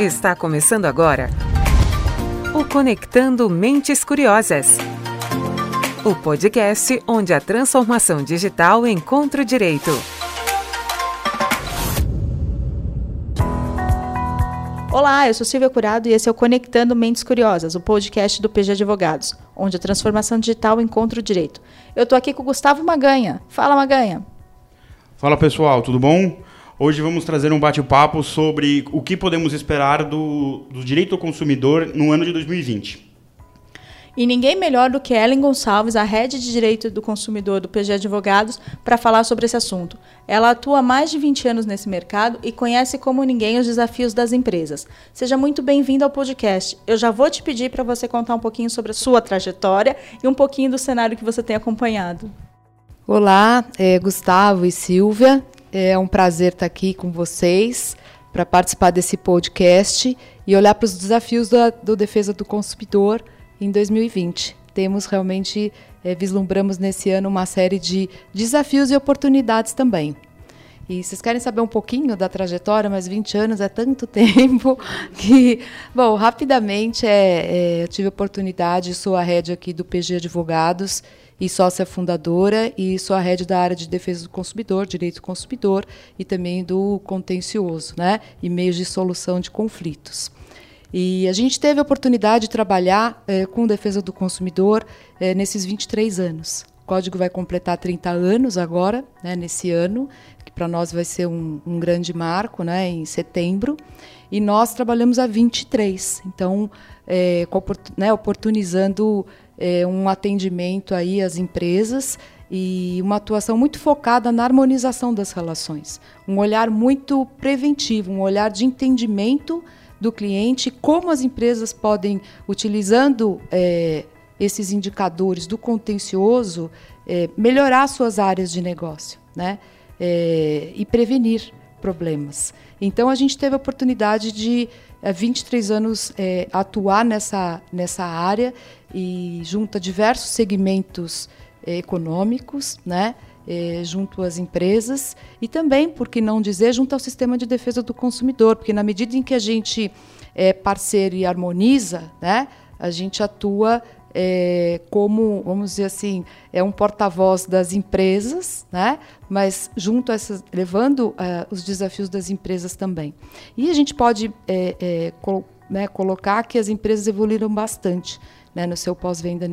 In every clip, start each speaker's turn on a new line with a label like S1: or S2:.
S1: Está começando agora o Conectando Mentes Curiosas. O podcast onde a transformação digital encontra o direito.
S2: Olá, eu sou Silvia Curado e esse é o Conectando Mentes Curiosas, o podcast do PG Advogados, onde a transformação digital encontra o direito. Eu estou aqui com o Gustavo Maganha. Fala, Maganha.
S3: Fala pessoal, tudo bom? Hoje vamos trazer um bate-papo sobre o que podemos esperar do, do direito ao consumidor no ano de 2020.
S2: E ninguém melhor do que Ellen Gonçalves, a Rede de Direito do Consumidor do PG Advogados, para falar sobre esse assunto. Ela atua há mais de 20 anos nesse mercado e conhece como ninguém os desafios das empresas. Seja muito bem-vindo ao podcast. Eu já vou te pedir para você contar um pouquinho sobre a sua trajetória e um pouquinho do cenário que você tem acompanhado.
S4: Olá, é Gustavo e Silvia. É um prazer estar aqui com vocês para participar desse podcast e olhar para os desafios da, do defesa do consumidor em 2020. Temos realmente, é, vislumbramos nesse ano uma série de desafios e oportunidades também. E vocês querem saber um pouquinho da trajetória, mas 20 anos é tanto tempo que, bom, rapidamente é, é, eu tive a oportunidade, sou a rede aqui do PG Advogados e sócia fundadora e sou a rede da área de defesa do consumidor, direito do consumidor e também do contencioso, né, e meios de solução de conflitos. E a gente teve a oportunidade de trabalhar é, com defesa do consumidor é, nesses 23 anos. O código vai completar 30 anos agora, né, nesse ano, que para nós vai ser um, um, grande marco, né, em setembro. E nós trabalhamos há 23, então, é, né, oportunizando é, um atendimento aí às empresas e uma atuação muito focada na harmonização das relações, um olhar muito preventivo, um olhar de entendimento do cliente, como as empresas podem, utilizando é, esses indicadores do contencioso, é, melhorar suas áreas de negócio, né? É, e prevenir problemas. Então a gente teve a oportunidade de há 23 anos é, atuar nessa, nessa área e junto a diversos segmentos é, econômicos, né? É, junto às empresas e também, por que não dizer, junto ao sistema de defesa do consumidor, porque na medida em que a gente é parceiro e harmoniza, né, a gente atua é, como, vamos dizer assim, é um porta-voz das empresas, né? mas junto a essas, levando os desafios das empresas também. E a gente pode é, é, col né, colocar que as empresas evoluíram bastante né, no seu pós-venda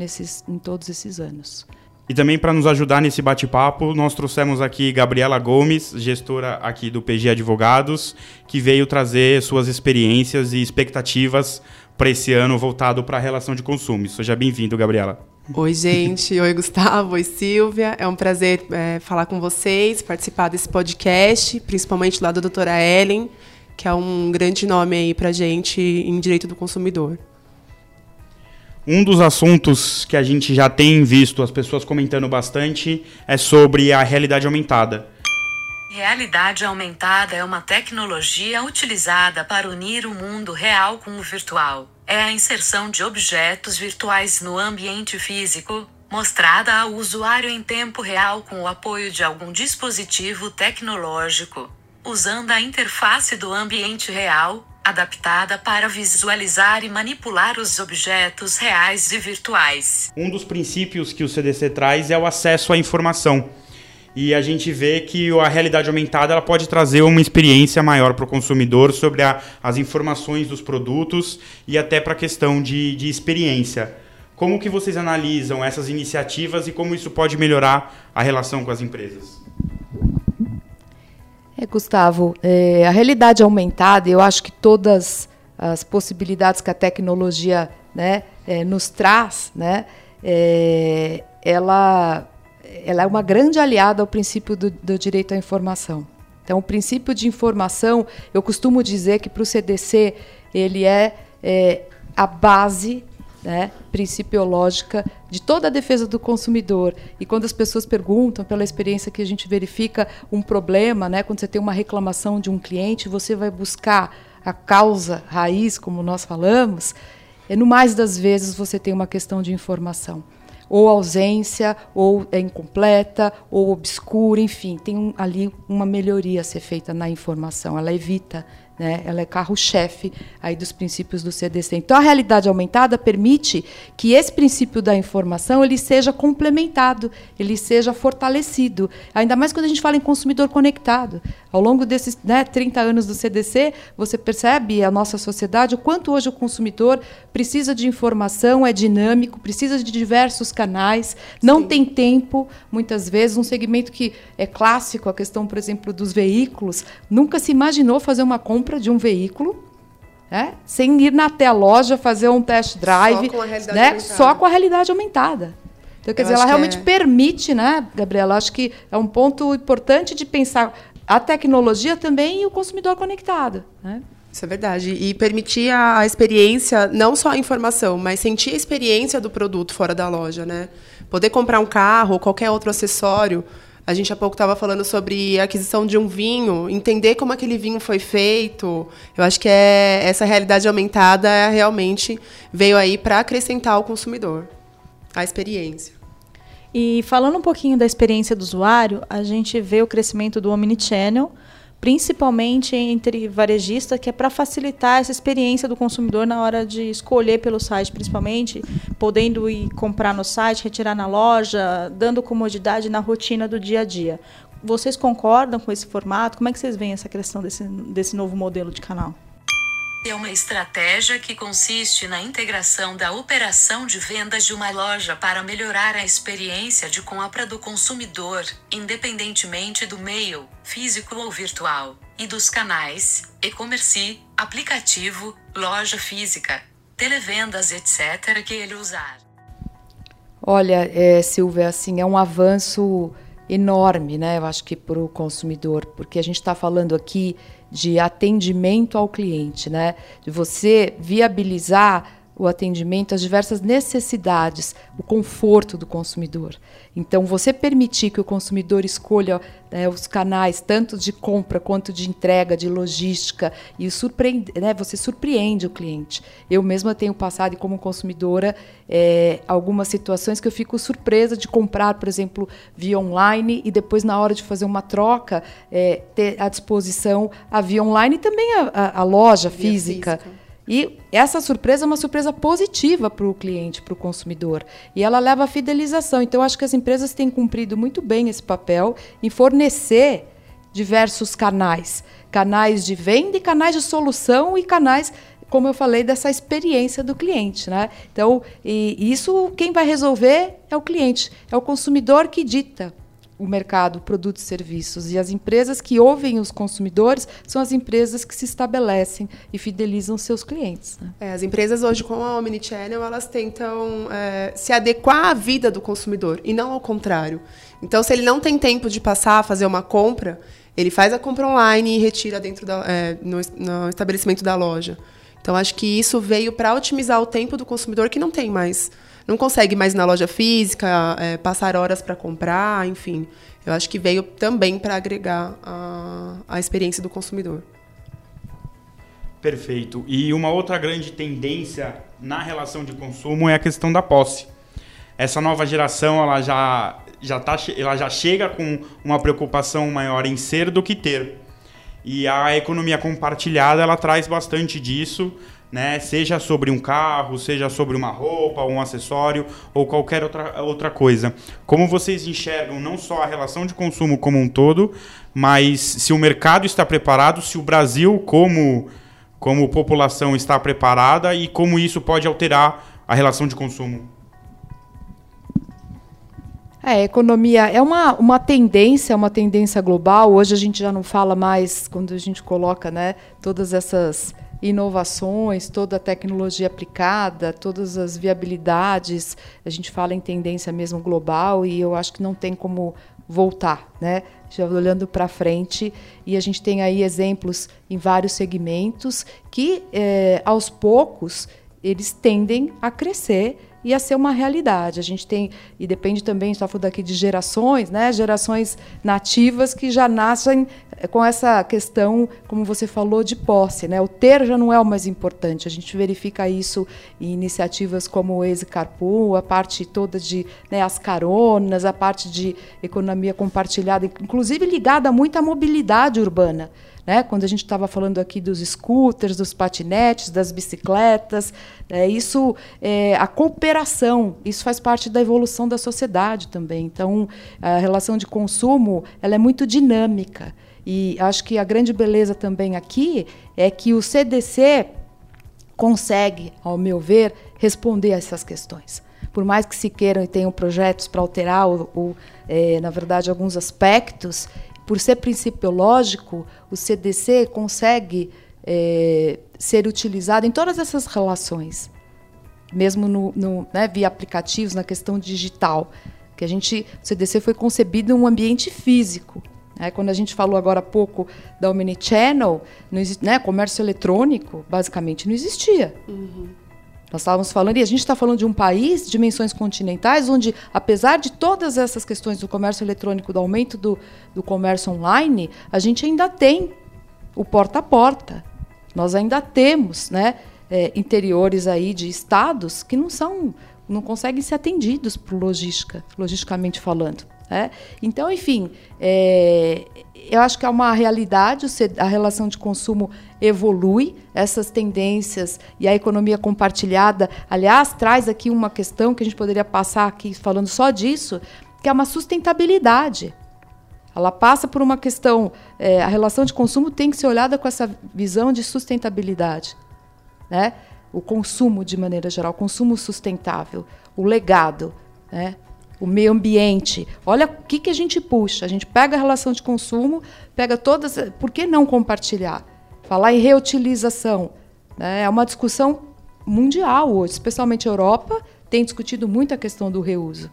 S4: em todos esses anos.
S3: E também para nos ajudar nesse bate-papo, nós trouxemos aqui Gabriela Gomes, gestora aqui do PG Advogados, que veio trazer suas experiências e expectativas para esse ano voltado para a relação de consumo. Seja bem-vindo, Gabriela.
S5: Oi, gente. Oi, Gustavo. Oi, Silvia. É um prazer é, falar com vocês, participar desse podcast, principalmente lá da doutora Ellen, que é um grande nome aí para gente em direito do consumidor.
S3: Um dos assuntos que a gente já tem visto as pessoas comentando bastante é sobre a realidade aumentada.
S1: Realidade aumentada é uma tecnologia utilizada para unir o mundo real com o virtual. É a inserção de objetos virtuais no ambiente físico, mostrada ao usuário em tempo real com o apoio de algum dispositivo tecnológico, usando a interface do ambiente real, adaptada para visualizar e manipular os objetos reais e virtuais.
S3: Um dos princípios que o CDC traz é o acesso à informação e a gente vê que a realidade aumentada ela pode trazer uma experiência maior para o consumidor sobre a, as informações dos produtos e até para a questão de, de experiência. Como que vocês analisam essas iniciativas e como isso pode melhorar a relação com as empresas?
S4: É, Gustavo, é, a realidade aumentada, eu acho que todas as possibilidades que a tecnologia né, é, nos traz, né, é, ela ela é uma grande aliada ao princípio do, do direito à informação. Então, o princípio de informação, eu costumo dizer que para o CDC ele é, é a base né, principiológica de toda a defesa do consumidor. E quando as pessoas perguntam, pela experiência que a gente verifica um problema, né, quando você tem uma reclamação de um cliente, você vai buscar a causa raiz, como nós falamos, e no mais das vezes você tem uma questão de informação ou ausência, ou é incompleta, ou obscura, enfim, tem um, ali uma melhoria a ser feita na informação. Ela evita Né? Ela é carro-chefe aí dos princípios do CDC. Então, a realidade aumentada permite que esse princípio da informação ele seja complementado, ele seja fortalecido. Ainda mais quando a gente fala em consumidor conectado. Ao longo desses né, 30 anos do CDC, você percebe a nossa sociedade o quanto hoje o consumidor precisa de informação, é dinâmico, precisa de diversos canais, não Sim. tem tempo, muitas vezes, um segmento que é clássico, a questão, por exemplo, dos veículos, nunca se imaginou fazer uma compra de um veículo né? sem ir até a loja fazer um test drive, só com a realidade, né? Só com a realidade aumentada. Então, quer Eu dizer, ela realmente é... permite, né, Gabriela? Acho que é um ponto importante de pensar a tecnologia também e o consumidor conectado. Né?
S5: Isso é verdade. E permitir a experiência, não só a informação, mas sentir a experiência do produto fora da loja. Né? Poder comprar um carro ou qualquer outro acessório a gente há pouco estava falando sobre a aquisição de um vinho, entender como aquele vinho foi feito. Eu acho que é essa realidade aumentada realmente veio aí para acrescentar ao consumidor a experiência.
S2: E falando um pouquinho da experiência do usuário, a gente vê o crescimento do omnichannel, principalmente entre varejistas, que é para facilitar essa experiência do consumidor na hora de escolher pelo site, principalmente, podendo ir comprar no site, retirar na loja, dando comodidade na rotina do dia a dia. Vocês concordam com esse formato? Como é que vocês veem essa questão desse, desse novo modelo de canal?
S1: É uma estratégia que consiste na integração da operação de vendas de uma loja para melhorar a experiência de compra do consumidor, independentemente do meio, físico ou virtual, e dos canais, e-commerce, aplicativo, loja física, televendas, etc., que ele usar.
S4: Olha, é, Silvia, assim, é um avanço enorme, né? Eu acho que para o consumidor, porque a gente está falando aqui de atendimento ao cliente, né? De você viabilizar o atendimento às diversas necessidades, o conforto do consumidor. Então, você permitir que o consumidor escolha né, os canais, tanto de compra quanto de entrega, de logística, e surpreende, né, você surpreende o cliente. Eu mesma tenho passado, como consumidora, é, algumas situações que eu fico surpresa de comprar, por exemplo, via online, e depois, na hora de fazer uma troca, é, ter à disposição a via online e também a, a, a loja física. física. E essa surpresa é uma surpresa positiva para o cliente, para o consumidor. E ela leva à fidelização. Então, acho que as empresas têm cumprido muito bem esse papel em fornecer diversos canais canais de venda e canais de solução e canais como eu falei, dessa experiência do cliente. Né? Então, isso quem vai resolver é o cliente, é o consumidor que dita o mercado, produtos e serviços. E as empresas que ouvem os consumidores são as empresas que se estabelecem e fidelizam seus clientes. Né?
S5: É, as empresas hoje, com a Omnichannel, elas tentam é, se adequar à vida do consumidor e não ao contrário. Então, se ele não tem tempo de passar a fazer uma compra, ele faz a compra online e retira dentro da, é, no, no estabelecimento da loja. Então, acho que isso veio para otimizar o tempo do consumidor que não tem mais não consegue mais ir na loja física, é, passar horas para comprar, enfim. Eu acho que veio também para agregar a, a experiência do consumidor.
S3: Perfeito. E uma outra grande tendência na relação de consumo é a questão da posse. Essa nova geração ela já, já, tá, ela já chega com uma preocupação maior em ser do que ter. E a economia compartilhada ela traz bastante disso né? Seja sobre um carro, seja sobre uma roupa, um acessório ou qualquer outra, outra coisa. Como vocês enxergam não só a relação de consumo como um todo, mas se o mercado está preparado, se o Brasil como como população está preparada e como isso pode alterar a relação de consumo?
S4: É, economia é uma, uma tendência, uma tendência global. Hoje a gente já não fala mais, quando a gente coloca né, todas essas inovações, toda a tecnologia aplicada, todas as viabilidades. A gente fala em tendência mesmo global e eu acho que não tem como voltar, né? Já olhando para frente e a gente tem aí exemplos em vários segmentos que, é, aos poucos, eles tendem a crescer e a ser uma realidade. A gente tem, e depende também, está falando aqui de gerações, né? gerações nativas que já nascem eh, com essa questão, como você falou, de posse. Né? O ter já não é o mais importante. A gente verifica isso em iniciativas como o Easy Carpool, a parte toda de né, as caronas, a parte de economia compartilhada, inclusive ligada muito à mobilidade urbana. Né? quando a gente estava falando aqui dos scooters, dos patinetes, das bicicletas, é, isso, é, a cooperação, isso faz parte da evolução da sociedade também. Então, a relação de consumo ela é muito dinâmica. E acho que a grande beleza também aqui é que o CDC consegue, ao meu ver, responder a essas questões. Por mais que se queiram e tenham projetos para alterar, o, o é, na verdade, alguns aspectos, por ser principiológico, o CDC consegue é, ser utilizado em todas essas relações, mesmo no, no né, via aplicativos, na questão digital. Que a gente, o CDC foi concebido em um ambiente físico. Né? Quando a gente falou agora há pouco da Omnichannel, não né, comércio eletrônico, basicamente não existia. Uhum. Nós estávamos falando, e a gente está falando de um país dimensões continentais, onde, apesar de todas essas questões do comércio eletrônico, do aumento do, do comércio online, a gente ainda tem o porta a porta. Nós ainda temos né, é, interiores aí de estados que não são, não conseguem ser atendidos por logística, logisticamente falando. Né? Então, enfim, é, eu acho que é uma realidade, a relação de consumo evolui, essas tendências e a economia compartilhada, aliás, traz aqui uma questão que a gente poderia passar aqui falando só disso, que é uma sustentabilidade. Ela passa por uma questão, é, a relação de consumo tem que ser olhada com essa visão de sustentabilidade. Né? O consumo, de maneira geral, o consumo sustentável, o legado. Né? O meio ambiente. Olha o que, que a gente puxa. A gente pega a relação de consumo, pega todas. Por que não compartilhar? Falar em reutilização. Né? É uma discussão mundial hoje, especialmente a Europa tem discutido muito a questão do reuso.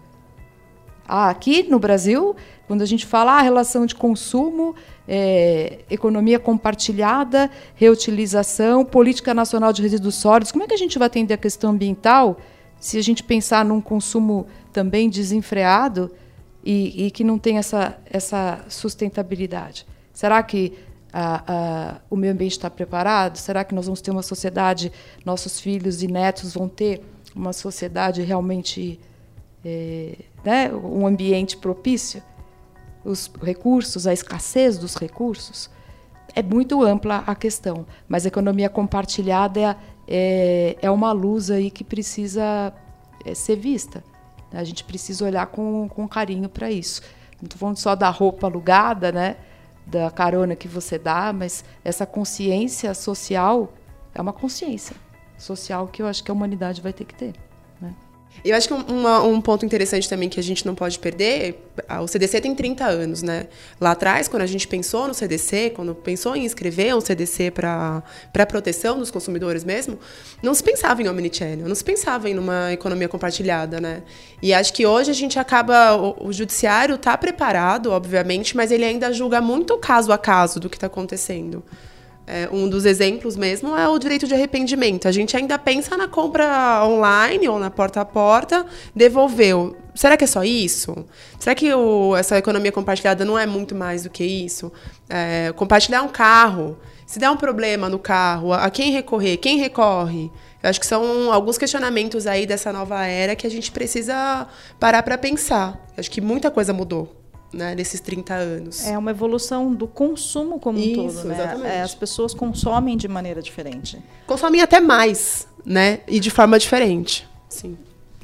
S4: Ah, aqui no Brasil, quando a gente fala ah, relação de consumo, é, economia compartilhada, reutilização, política nacional de resíduos sólidos, como é que a gente vai atender a questão ambiental se a gente pensar num consumo também desenfreado e, e que não tem essa, essa sustentabilidade? Será que a, a, o meio ambiente está preparado? Será que nós vamos ter uma sociedade, nossos filhos e netos vão ter uma sociedade realmente, é, né, um ambiente propício? Os recursos, a escassez dos recursos? É muito ampla a questão, mas a economia compartilhada é, é, é uma luz aí que precisa é, ser vista. A gente precisa olhar com, com carinho para isso. Não estou falando só da roupa alugada, né? da carona que você dá, mas essa consciência social é uma consciência social que eu acho que a humanidade vai ter que ter.
S5: Eu acho que um, ponto interessante também que a gente não pode perder, o CDC tem 30 anos, né? Lá atrás, quando a gente pensou no CDC, quando pensou em escrever um CDC para proteção dos consumidores mesmo, não se pensava em omnichannel, não se pensava em uma economia compartilhada, né? E acho que hoje a gente acaba, o, o judiciário está preparado, obviamente, mas ele ainda julga muito caso a caso do que está acontecendo. É, um dos exemplos mesmo é o direito de arrependimento. A gente ainda pensa na compra online ou na porta a porta, devolveu. Será que é só isso? Será que o, essa economia compartilhada não é muito mais do que isso? É, compartilhar um carro. Se der um problema no carro, a quem recorrer? Quem recorre? Eu acho que são alguns questionamentos aí dessa nova era que a gente precisa parar para pensar. Eu acho que muita coisa mudou né, nesses 30 anos.
S2: É uma evolução do consumo como Isso, um todo, né? Exatamente. É, as pessoas consomem de maneira diferente.
S5: Consomem até mais, né? E de forma diferente. Sim.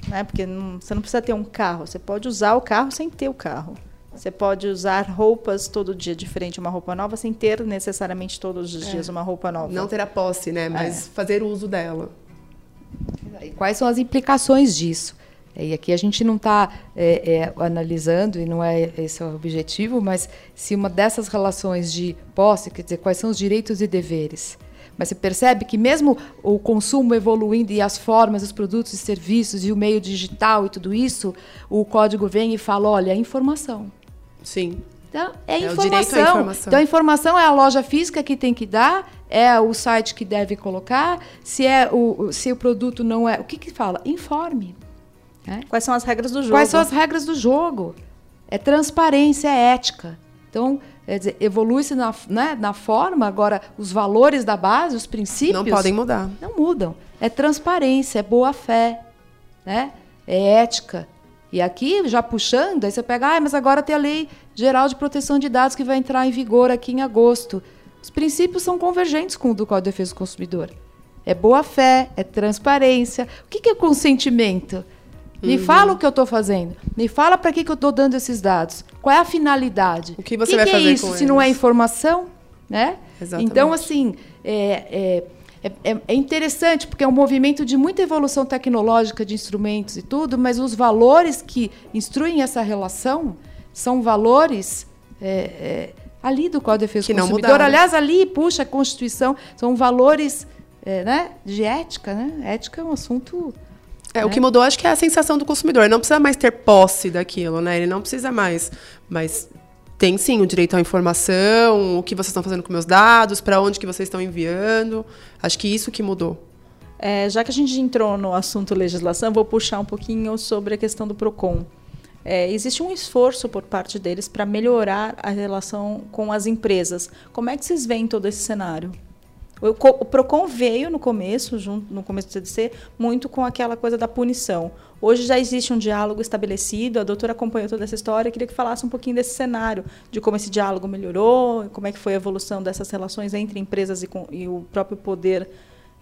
S2: Né? Porque não, você não precisa ter um carro, você pode usar o carro sem ter o carro. Você pode usar roupas todo dia diferente, uma roupa nova, sem ter necessariamente todos os é. dias uma roupa nova.
S5: Não ter a posse, né? Mas é. fazer uso dela.
S4: E quais são as implicações disso? E aqui a gente não está é, é, analisando, e não é esse o objetivo, mas se uma dessas relações de posse, quer dizer, quais são os direitos e deveres. Mas você percebe que mesmo o consumo evoluindo e as formas, os produtos e serviços e o meio digital e tudo isso, o código vem e fala, olha, é informação.
S5: Sim.
S4: Então, é, é informação. informação. Então, a informação é a loja física que tem que dar, é o site que deve colocar. Se, é o, se o produto não é. O que, que fala? Informe.
S2: É? Quais são as regras do jogo?
S4: Quais são as regras do jogo? É transparência, é ética. Então, dizer, evolui-se na, né, na forma, agora os valores da base, os princípios.
S5: Não podem mudar.
S4: Não mudam. É transparência, é boa fé, né? é ética. E aqui, já puxando, aí você pega, ah, mas agora tem a Lei Geral de Proteção de Dados que vai entrar em vigor aqui em agosto. Os princípios são convergentes com o do Código de Defesa do Consumidor. É boa fé, é transparência. O que é consentimento? Me uhum. fala o que eu estou fazendo. Me fala para que, que eu estou dando esses dados. Qual é a finalidade?
S5: O que você que vai que é fazer
S4: é isso,
S5: com
S4: se
S5: eles?
S4: não é informação? Né?
S5: Exatamente.
S4: Então, assim, é, é, é, é, interessante, porque é um movimento de muita evolução tecnológica de instrumentos e tudo, mas os valores que instruem essa relação são valores é, é, ali do Código de Defesa
S5: que
S4: do Consumidor. Aliás, ali, puxa, a Constituição, são valores é, né, de ética. Né? Ética é um assunto
S5: é, o né? que mudou acho que é a sensação do consumidor. Ele não precisa mais ter posse daquilo, né? Ele não precisa mais. Mas tem sim o direito à informação, o que vocês estão fazendo com meus dados, para onde que vocês estão enviando. Acho que isso que mudou.
S2: É, já que a gente entrou no assunto legislação, vou puxar um pouquinho sobre a questão do PROCON. É, existe um esforço por parte deles para melhorar a relação com as empresas. Como é que vocês veem todo esse cenário? O, Procon veio no começo, junto, no começo do CDC, muito com aquela coisa da punição. Hoje já existe um diálogo estabelecido, a doutora acompanhou toda essa história, queria que falasse um pouquinho desse cenário, de como esse diálogo melhorou, como é que foi a evolução dessas relações entre empresas e, com, e o próprio poder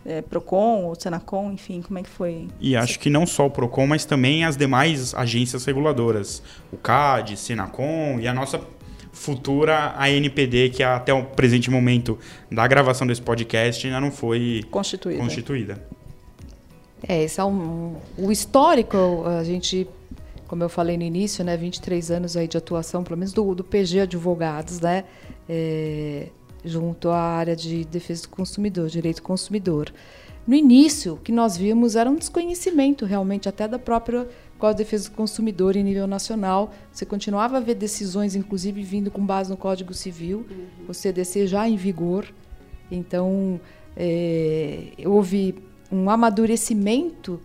S2: é, Procon ou Senacom, enfim, como é que foi?
S3: E acho que não só o Procon, mas também as demais agências reguladoras, o CAD, Senacom e a nossa futura ANPD, que até o presente momento da gravação desse podcast ainda não foi
S2: constituída.
S3: constituída.
S4: É, esse é um, o histórico, a gente, como eu falei no início, né, 23 anos aí de atuação, pelo menos do, do PG Advogados, né, é, junto à área de defesa do consumidor, direito do consumidor. No início, o que nós vimos era um desconhecimento realmente até da própria Código de Defesa do Consumidor em nível nacional. Você continuava a ver decisões, inclusive, vindo com base no Código Civil, uhum. o CDC já em vigor. Então, é, houve um amadurecimento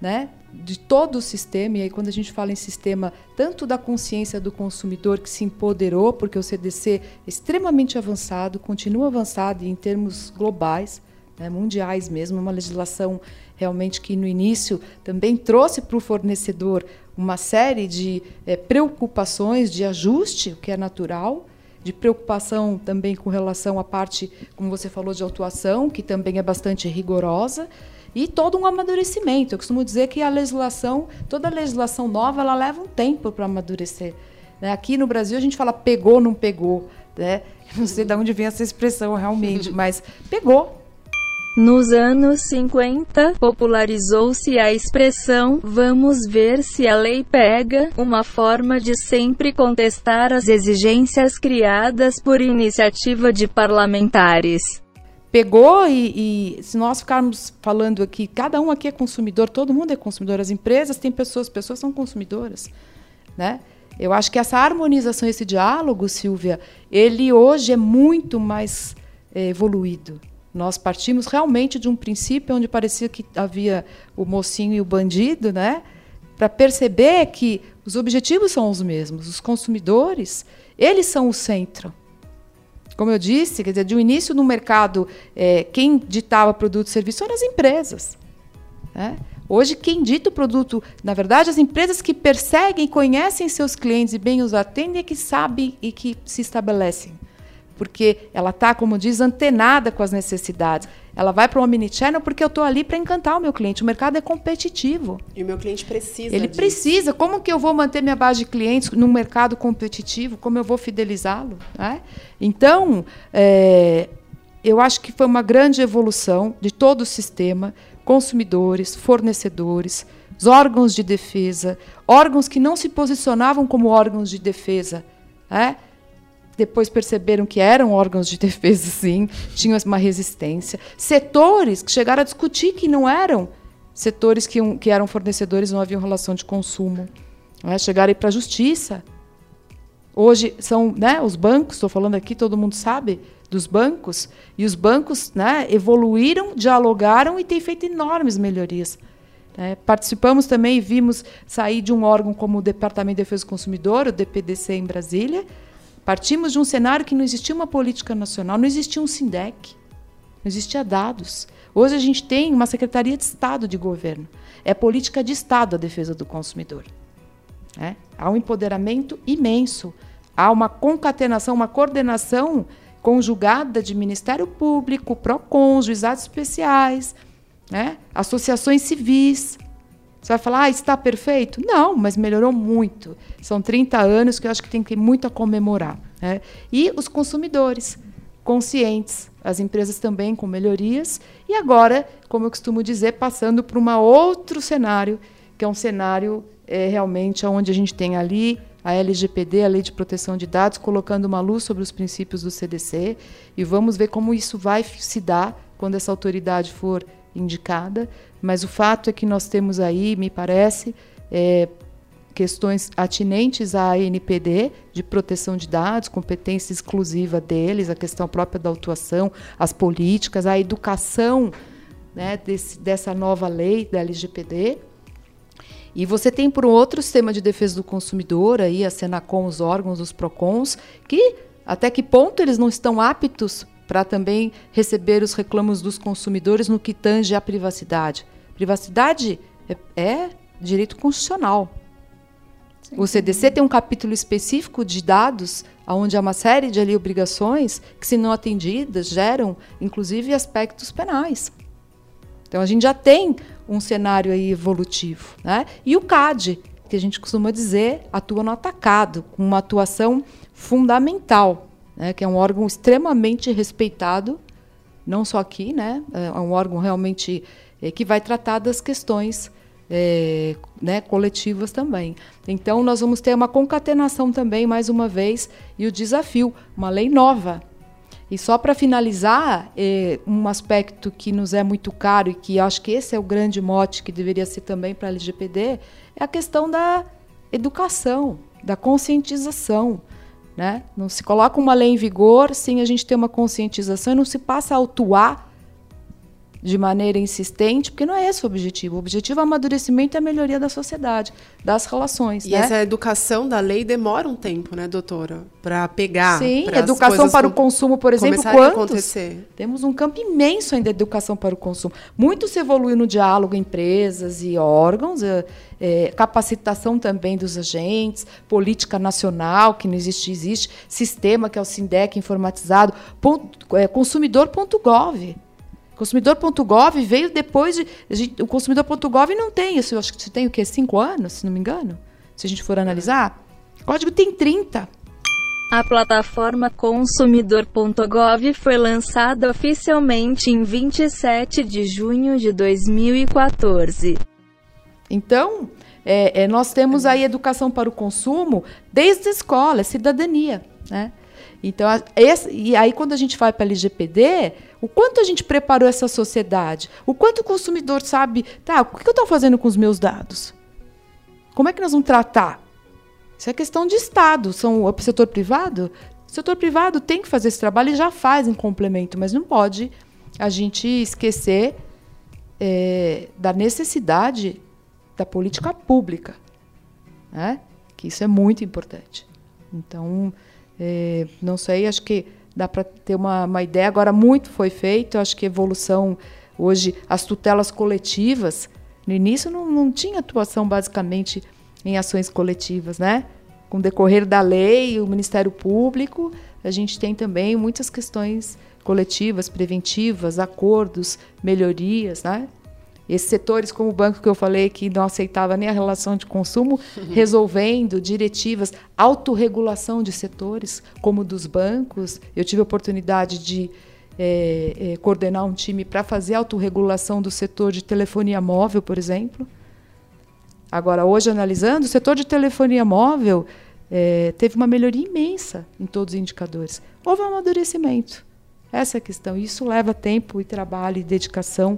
S4: né, de todo o sistema. E aí, quando a gente fala em sistema, tanto da consciência do consumidor que se empoderou, porque o CDC é extremamente avançado, continua avançado em termos globais, né, mundiais mesmo, uma legislação realmente que no início também trouxe para o fornecedor uma série de é, preocupações de ajuste, o que é natural, de preocupação também com relação à parte, como você falou, de autuação, que também é bastante rigorosa, e todo um amadurecimento. Eu costumo dizer que a legislação, toda legislação nova, ela leva um tempo para amadurecer. Né? Aqui no Brasil a gente fala pegou, não pegou. Né? Não sei de onde vem essa expressão realmente, mas pegou.
S6: Nos anos 50, popularizou-se a expressão vamos ver se a lei pega, uma forma de sempre contestar as exigências criadas por iniciativa de parlamentares.
S4: Pegou e, e se nós ficarmos falando aqui, cada um aqui é consumidor, todo mundo é consumidor, as empresas têm pessoas, pessoas são consumidoras, né? Eu acho que essa harmonização, esse diálogo, Silvia, ele hoje é muito mais é, evoluído. Nós partimos realmente de um princípio onde parecia que havia o mocinho e o bandido, né? Para perceber que os objetivos são os mesmos, os consumidores, eles são o centro. Como eu disse, quer dizer, de um início no mercado, é, quem ditava produto e serviço eram as empresas. Né? Hoje, quem dita o produto, na verdade, as empresas que perseguem, conhecem seus clientes e bem os atendem é que sabem e que se estabelecem porque ela está, como diz, antenada com as necessidades. Ela vai para o Omnichannel porque eu estou ali para encantar o meu cliente. O mercado é competitivo.
S5: E o meu cliente precisa
S4: Ele
S5: disso.
S4: precisa. Como que eu vou manter minha base de clientes num mercado competitivo? Como eu vou fidelizá-lo? Né? Então, é, eu acho que foi uma grande evolução de todo o sistema, consumidores, fornecedores, os órgãos de defesa, órgãos que não se posicionavam como órgãos de defesa, né? Depois perceberam que eram órgãos de defesa, sim, tinham uma resistência. Setores que chegaram a discutir que não eram setores que, que eram fornecedores, não haviam relação de consumo. Né? Chegaram para a justiça. Hoje são né, os bancos, estou falando aqui, todo mundo sabe dos bancos, e os bancos né, evoluíram, dialogaram e têm feito enormes melhorias. É, participamos também e vimos sair de um órgão como o Departamento de Defesa do Consumidor, o DPDC em Brasília, Partimos de um cenário que não existia uma política nacional, não existia um SINDEC, não existia dados. Hoje a gente tem uma Secretaria de Estado de Governo. É política de Estado a defesa do consumidor. É? Há um empoderamento imenso, há uma concatenação, uma coordenação conjugada de Ministério Público, PROCON, juizados especiais, né? associações civis. Você vai falar, ah, está perfeito? Não, mas melhorou muito. São 30 anos que eu acho que tem que muito a comemorar. Né? E os consumidores conscientes, as empresas também com melhorias. E agora, como eu costumo dizer, passando para um outro cenário, que é um cenário é, realmente onde a gente tem ali a LGPD, a Lei de Proteção de Dados, colocando uma luz sobre os princípios do CDC. E vamos ver como isso vai se dar quando essa autoridade for indicada. Mas o fato é que nós temos aí, me parece, é, questões atinentes à NPD, de proteção de dados, competência exclusiva deles, a questão própria da autuação, as políticas, a educação né, desse, dessa nova lei da LGPD. E você tem, por outro sistema de defesa do consumidor, aí, a Senacom, os órgãos, os PROCONs, que até que ponto eles não estão aptos para também receber os reclamos dos consumidores no que tange à privacidade. Privacidade é, é direito constitucional. O CDC tem um capítulo específico de dados, onde há uma série de ali, obrigações que, se não atendidas, geram, inclusive, aspectos penais. Então, a gente já tem um cenário aí evolutivo. Né? E o CAD, que a gente costuma dizer, atua no atacado, com uma atuação fundamental, né? que é um órgão extremamente respeitado, não só aqui, né? é um órgão realmente é, que vai tratar das questões é, né, coletivas também. Então, nós vamos ter uma concatenação também, mais uma vez, e o desafio, uma lei nova. E só para finalizar, é, um aspecto que nos é muito caro e que acho que esse é o grande mote que deveria ser também para a LGPD, é a questão da educação, da conscientização. Né? Não se coloca uma lei em vigor sem a gente ter uma conscientização e não se passa a autuar de maneira insistente, porque não é esse o objetivo. O objetivo é o amadurecimento e a melhoria da sociedade, das relações.
S5: E
S4: né?
S5: essa educação da lei demora um tempo, né, doutora? Para pegar.
S4: Sim, educação para o consumo, por exemplo, quantos?
S5: acontecer.
S4: Temos um campo imenso ainda de educação para o consumo. Muito se evolui no diálogo empresas e órgãos, é, é, capacitação também dos agentes, política nacional, que não existe, existe, sistema, que é o SINDEC informatizado, ponto, é, consumidor.gov. Consumidor.gov veio depois de. Gente, o consumidor.gov não tem isso. Eu acho que tem o quê? Cinco anos, se não me engano? Se a gente for analisar. O código tem 30.
S6: A plataforma consumidor.gov foi lançada oficialmente em 27 de junho de 2014.
S4: Então, é, é, nós temos aí educação para o consumo desde a escola, é cidadania. Né? Então, esse, e aí quando a gente vai para a LGPD, o quanto a gente preparou essa sociedade? O quanto o consumidor sabe, tá, o que eu estou fazendo com os meus dados? Como é que nós vamos tratar? Isso é questão de Estado. São o setor privado? O setor privado tem que fazer esse trabalho e já faz em complemento, mas não pode a gente esquecer é, da necessidade da política pública. Né? Que isso é muito importante. Então, é, não sei, acho que dá para ter uma, uma ideia. Agora, muito foi feito, acho que evolução hoje, as tutelas coletivas, no início não, não tinha atuação basicamente em ações coletivas, né? Com o decorrer da lei, o Ministério Público, a gente tem também muitas questões coletivas, preventivas, acordos, melhorias, né? Esses setores, como o banco que eu falei, que não aceitava nem a relação de consumo, resolvendo diretivas, autorregulação de setores, como dos bancos. Eu tive a oportunidade de é, é, coordenar um time para fazer autorregulação do setor de telefonia móvel, por exemplo. Agora, hoje, analisando, o setor de telefonia móvel é, teve uma melhoria imensa em todos os indicadores. Houve um amadurecimento. Essa é a questão. Isso leva tempo e trabalho e dedicação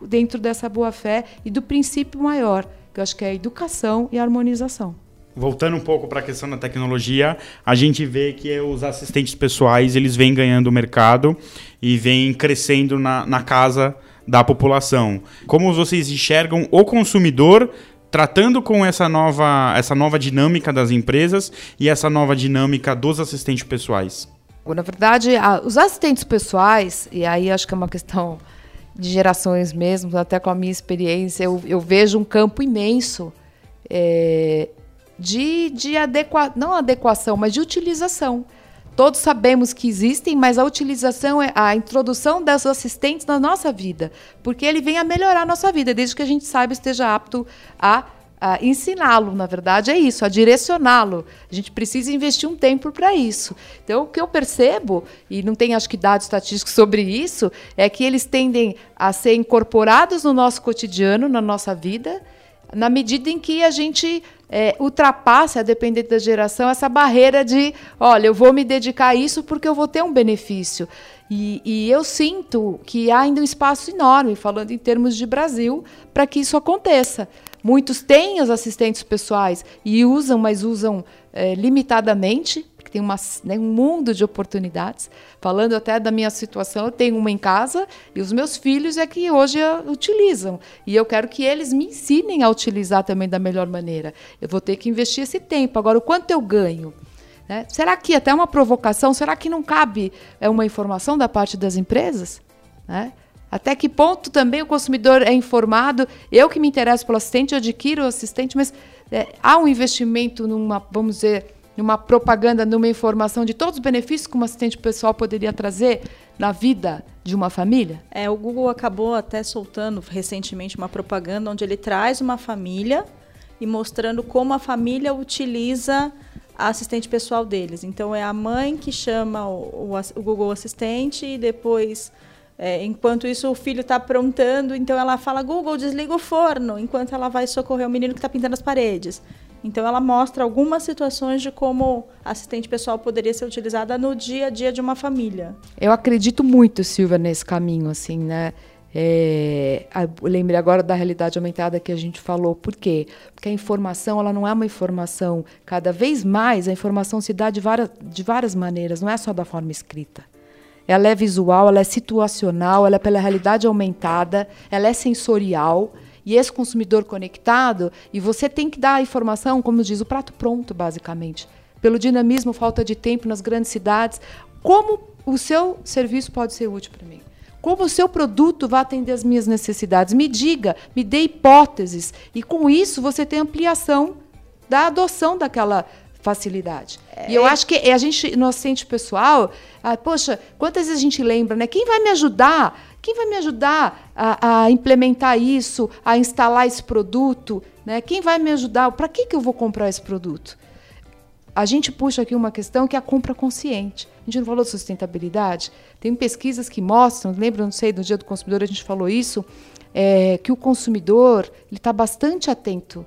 S4: dentro dessa boa-fé e do princípio maior, que eu acho que é a educação e a harmonização.
S3: Voltando um pouco para a questão da tecnologia, a gente vê que os assistentes pessoais eles vêm ganhando mercado e vêm crescendo na, na casa da população. Como vocês enxergam o consumidor tratando com essa nova, essa nova dinâmica das empresas e essa nova dinâmica dos assistentes pessoais?
S4: Na verdade, os assistentes pessoais, e aí acho que é uma questão de gerações mesmo, até com a minha experiência, eu, eu vejo um campo imenso é, de, de adequa, não adequação, mas de utilização. Todos sabemos que existem, mas a utilização, é a introdução dos assistentes na nossa vida, porque ele vem a melhorar a nossa vida, desde que a gente saiba esteja apto a ensiná-lo, na verdade, é isso, a direcioná-lo. A gente precisa investir um tempo para isso. Então, o que eu percebo, e não tem acho que dados estatísticos sobre isso, é que eles tendem a ser incorporados no nosso cotidiano, na nossa vida, na medida em que a gente é, ultrapassa, a depender da geração, essa barreira de, olha, eu vou me dedicar a isso porque eu vou ter um benefício. E, e eu sinto que há ainda um espaço enorme, falando em termos de Brasil, para que isso aconteça. Muitos têm os assistentes pessoais e usam, mas usam é, limitadamente, porque tem uma, né, um mundo de oportunidades. Falando até da minha situação, eu tenho uma em casa e os meus filhos é que hoje utilizam. E eu quero que eles me ensinem a utilizar também da melhor maneira. Eu vou ter que investir esse tempo. Agora, o quanto eu ganho? Né? Será que até uma provocação? Será que não cabe é, uma informação da parte das empresas? Né? Até que ponto também o consumidor é informado? Eu que me interesso pelo assistente, eu adquiro o assistente, mas é, há um investimento numa, vamos dizer, numa propaganda, numa informação de todos os benefícios que um assistente pessoal poderia trazer na vida de uma família?
S2: É, o Google acabou até soltando recentemente uma propaganda onde ele traz uma família e mostrando como a família utiliza a assistente pessoal deles. Então é a mãe que chama o, o, o Google Assistente e depois é, enquanto isso, o filho está aprontando, então ela fala: Google, desliga o forno, enquanto ela vai socorrer o menino que está pintando as paredes. Então, ela mostra algumas situações de como assistente pessoal poderia ser utilizada no dia a dia de uma família.
S4: Eu acredito muito, Silvia, nesse caminho, assim, né? É, agora da realidade aumentada que a gente falou. Por quê? Porque a informação ela não é uma informação. Cada vez mais a informação se dá de várias, de várias maneiras, não é só da forma escrita ela é visual, ela é situacional, ela é pela realidade aumentada, ela é sensorial. E esse consumidor conectado, e você tem que dar a informação, como diz, o prato pronto, basicamente. Pelo dinamismo, falta de tempo nas grandes cidades, como o seu serviço pode ser útil para mim. Como o seu produto vai atender as minhas necessidades. Me diga, me dê hipóteses. E com isso você tem ampliação da adoção daquela facilidade. É. E eu acho que a gente, no assistente pessoal, ah, poxa, quantas vezes a gente lembra, né? Quem vai me ajudar? Quem vai me ajudar a, a implementar isso, a instalar esse produto? Né? Quem vai me ajudar? Para que, que eu vou comprar esse produto? A gente puxa aqui uma questão que é a compra consciente. A gente não falou de sustentabilidade? Tem pesquisas que mostram, lembra, não sei, no Dia do Consumidor a gente falou isso, é, que o consumidor está bastante atento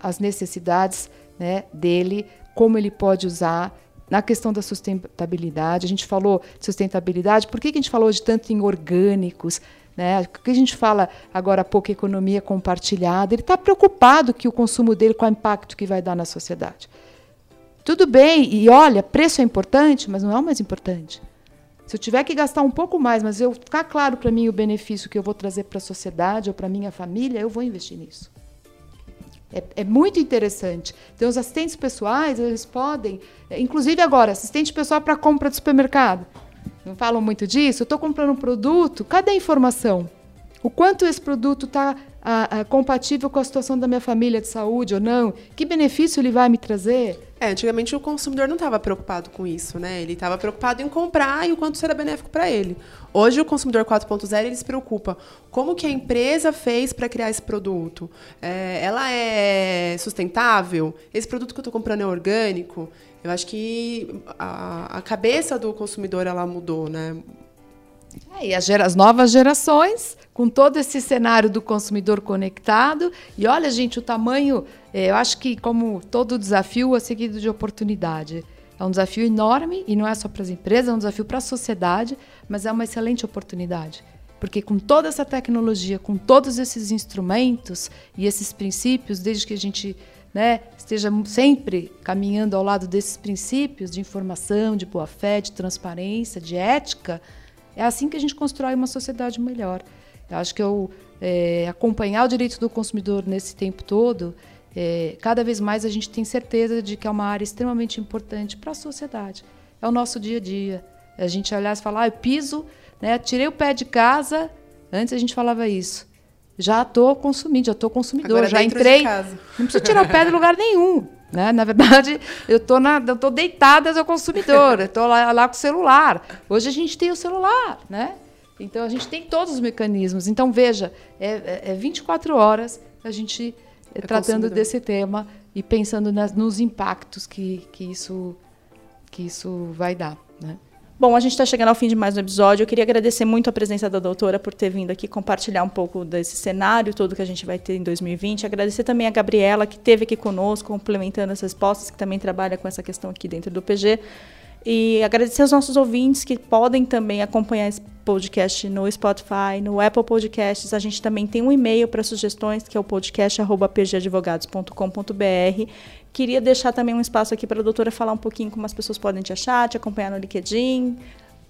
S4: às necessidades né, dele, como ele pode usar na questão da sustentabilidade. A gente falou de sustentabilidade, por que, que a gente falou de tanto em orgânicos? Né? Por que a gente fala agora há pouco economia compartilhada? Ele está preocupado que o consumo dele, com o impacto que vai dar na sociedade. Tudo bem, e olha, preço é importante, mas não é o mais importante. Se eu tiver que gastar um pouco mais, mas eu ficar claro para mim o benefício que eu vou trazer para a sociedade ou para minha família, eu vou investir nisso. É, é, muito interessante. Então, os assistentes pessoais, eles podem, é, inclusive agora, assistente pessoal para compra de supermercado. Não falam muito disso? Eu estou comprando um produto, cadê a informação? O quanto esse produto está compatível com a situação da minha família de saúde ou não? Que benefício ele vai me trazer?
S5: É, antigamente o consumidor não estava preocupado com isso, né? Ele estava preocupado em comprar e o quanto será benéfico para ele. Hoje o consumidor 4.0 ele se preocupa como que a empresa fez para criar esse produto. É, ela é sustentável? Esse produto que eu estou comprando é orgânico? Eu acho que a, a cabeça do consumidor ela mudou, né?
S4: É, e as, as novas gerações, com todo esse cenário do consumidor conectado. E olha, gente, o tamanho, é, eu acho que, como todo desafio, é seguido de oportunidade. É um desafio enorme e não é só para as empresas, é um desafio para a sociedade, mas é uma excelente oportunidade. Porque com toda essa tecnologia, com todos esses instrumentos e esses princípios, desde que a gente né, esteja sempre caminhando ao lado desses princípios de informação, de boa-fé, de transparência, de ética, é assim que a gente constrói uma sociedade melhor. Eu acho que eu é, acompanhar o direito do consumidor nesse tempo todo, é, cada vez mais a gente tem certeza de que é uma área extremamente importante para a sociedade. É o nosso dia a dia. A gente olhar e falar, ah, eu piso, né, tirei o pé de casa. Antes a gente falava isso. Já estou consumindo, já estou consumidor,
S5: Agora
S4: já entrei. Não precisa tirar o pé de lugar nenhum. Né? Na verdade, eu tô, na, eu tô deitada ao consumidor, eu estou lá, lá com o celular. Hoje a gente tem o celular, né? Então a gente tem todos os mecanismos. Então, veja, é, é 24 horas a gente é, tratando
S5: consumidor.
S4: desse tema e pensando nas- nos impactos que, que, isso, que isso vai dar. Né?
S2: Bom, a gente está chegando ao fim de mais um episódio. Eu queria agradecer muito a presença da doutora por ter vindo aqui compartilhar um pouco desse cenário todo que a gente vai ter em 2020. Agradecer também a Gabriela, que esteve aqui conosco, complementando as respostas, que também trabalha com essa questão aqui dentro do PG. E agradecer aos nossos ouvintes que podem também acompanhar esse podcast no Spotify, no Apple Podcasts. A gente também tem um e-mail para sugestões, que é o podcast.pgadvogados.com.br. Queria deixar também um espaço aqui para a doutora falar um pouquinho como as pessoas podem te achar, te acompanhar no LinkedIn.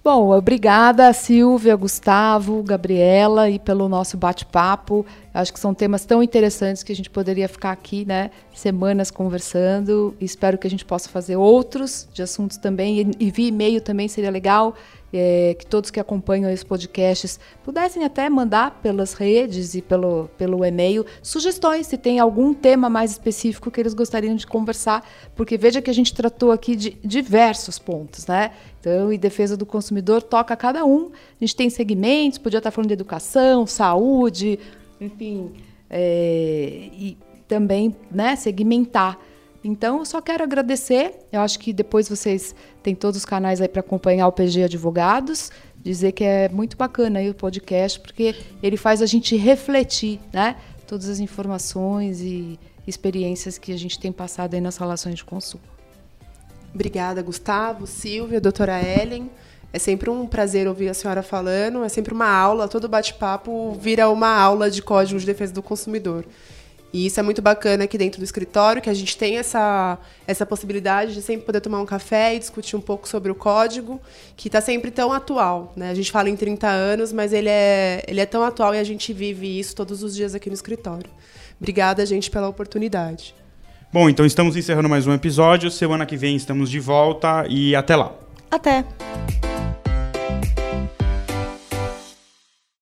S4: Bom, obrigada Silvia, Gustavo, Gabriela e pelo nosso bate-papo. Acho que são temas tão interessantes que a gente poderia ficar aqui, né, semanas conversando. Espero que a gente possa fazer outros de assuntos também e, e via e-mail também seria legal. É, que todos que acompanham esses podcasts pudessem até mandar pelas redes e pelo, pelo e-mail sugestões se tem algum tema mais específico que eles gostariam de conversar, porque veja que a gente tratou aqui de diversos pontos, né? Então, e defesa do consumidor toca cada um. A gente tem segmentos, podia estar falando de educação, saúde, enfim, é, e também né, segmentar. Então, eu só quero agradecer. Eu acho que depois vocês têm todos os canais aí para acompanhar o PG Advogados. Dizer que é muito bacana aí o podcast, porque ele faz a gente refletir, né? Todas as informações e experiências que a gente tem passado aí nas relações de consumo.
S5: Obrigada, Gustavo, Silvia, doutora Ellen. É sempre um prazer ouvir a senhora falando, é sempre uma aula, todo bate-papo vira uma aula de código de defesa do consumidor. E isso é muito bacana aqui dentro do escritório, que a gente tem essa, essa possibilidade de sempre poder tomar um café e discutir um pouco sobre o código, que está sempre tão atual. Né? A gente fala em 30 anos, mas ele é, ele é tão atual e a gente vive isso todos os dias aqui no escritório. Obrigada, gente, pela oportunidade.
S3: Bom, então estamos encerrando mais um episódio. Semana que vem estamos de volta e até lá.
S2: Até!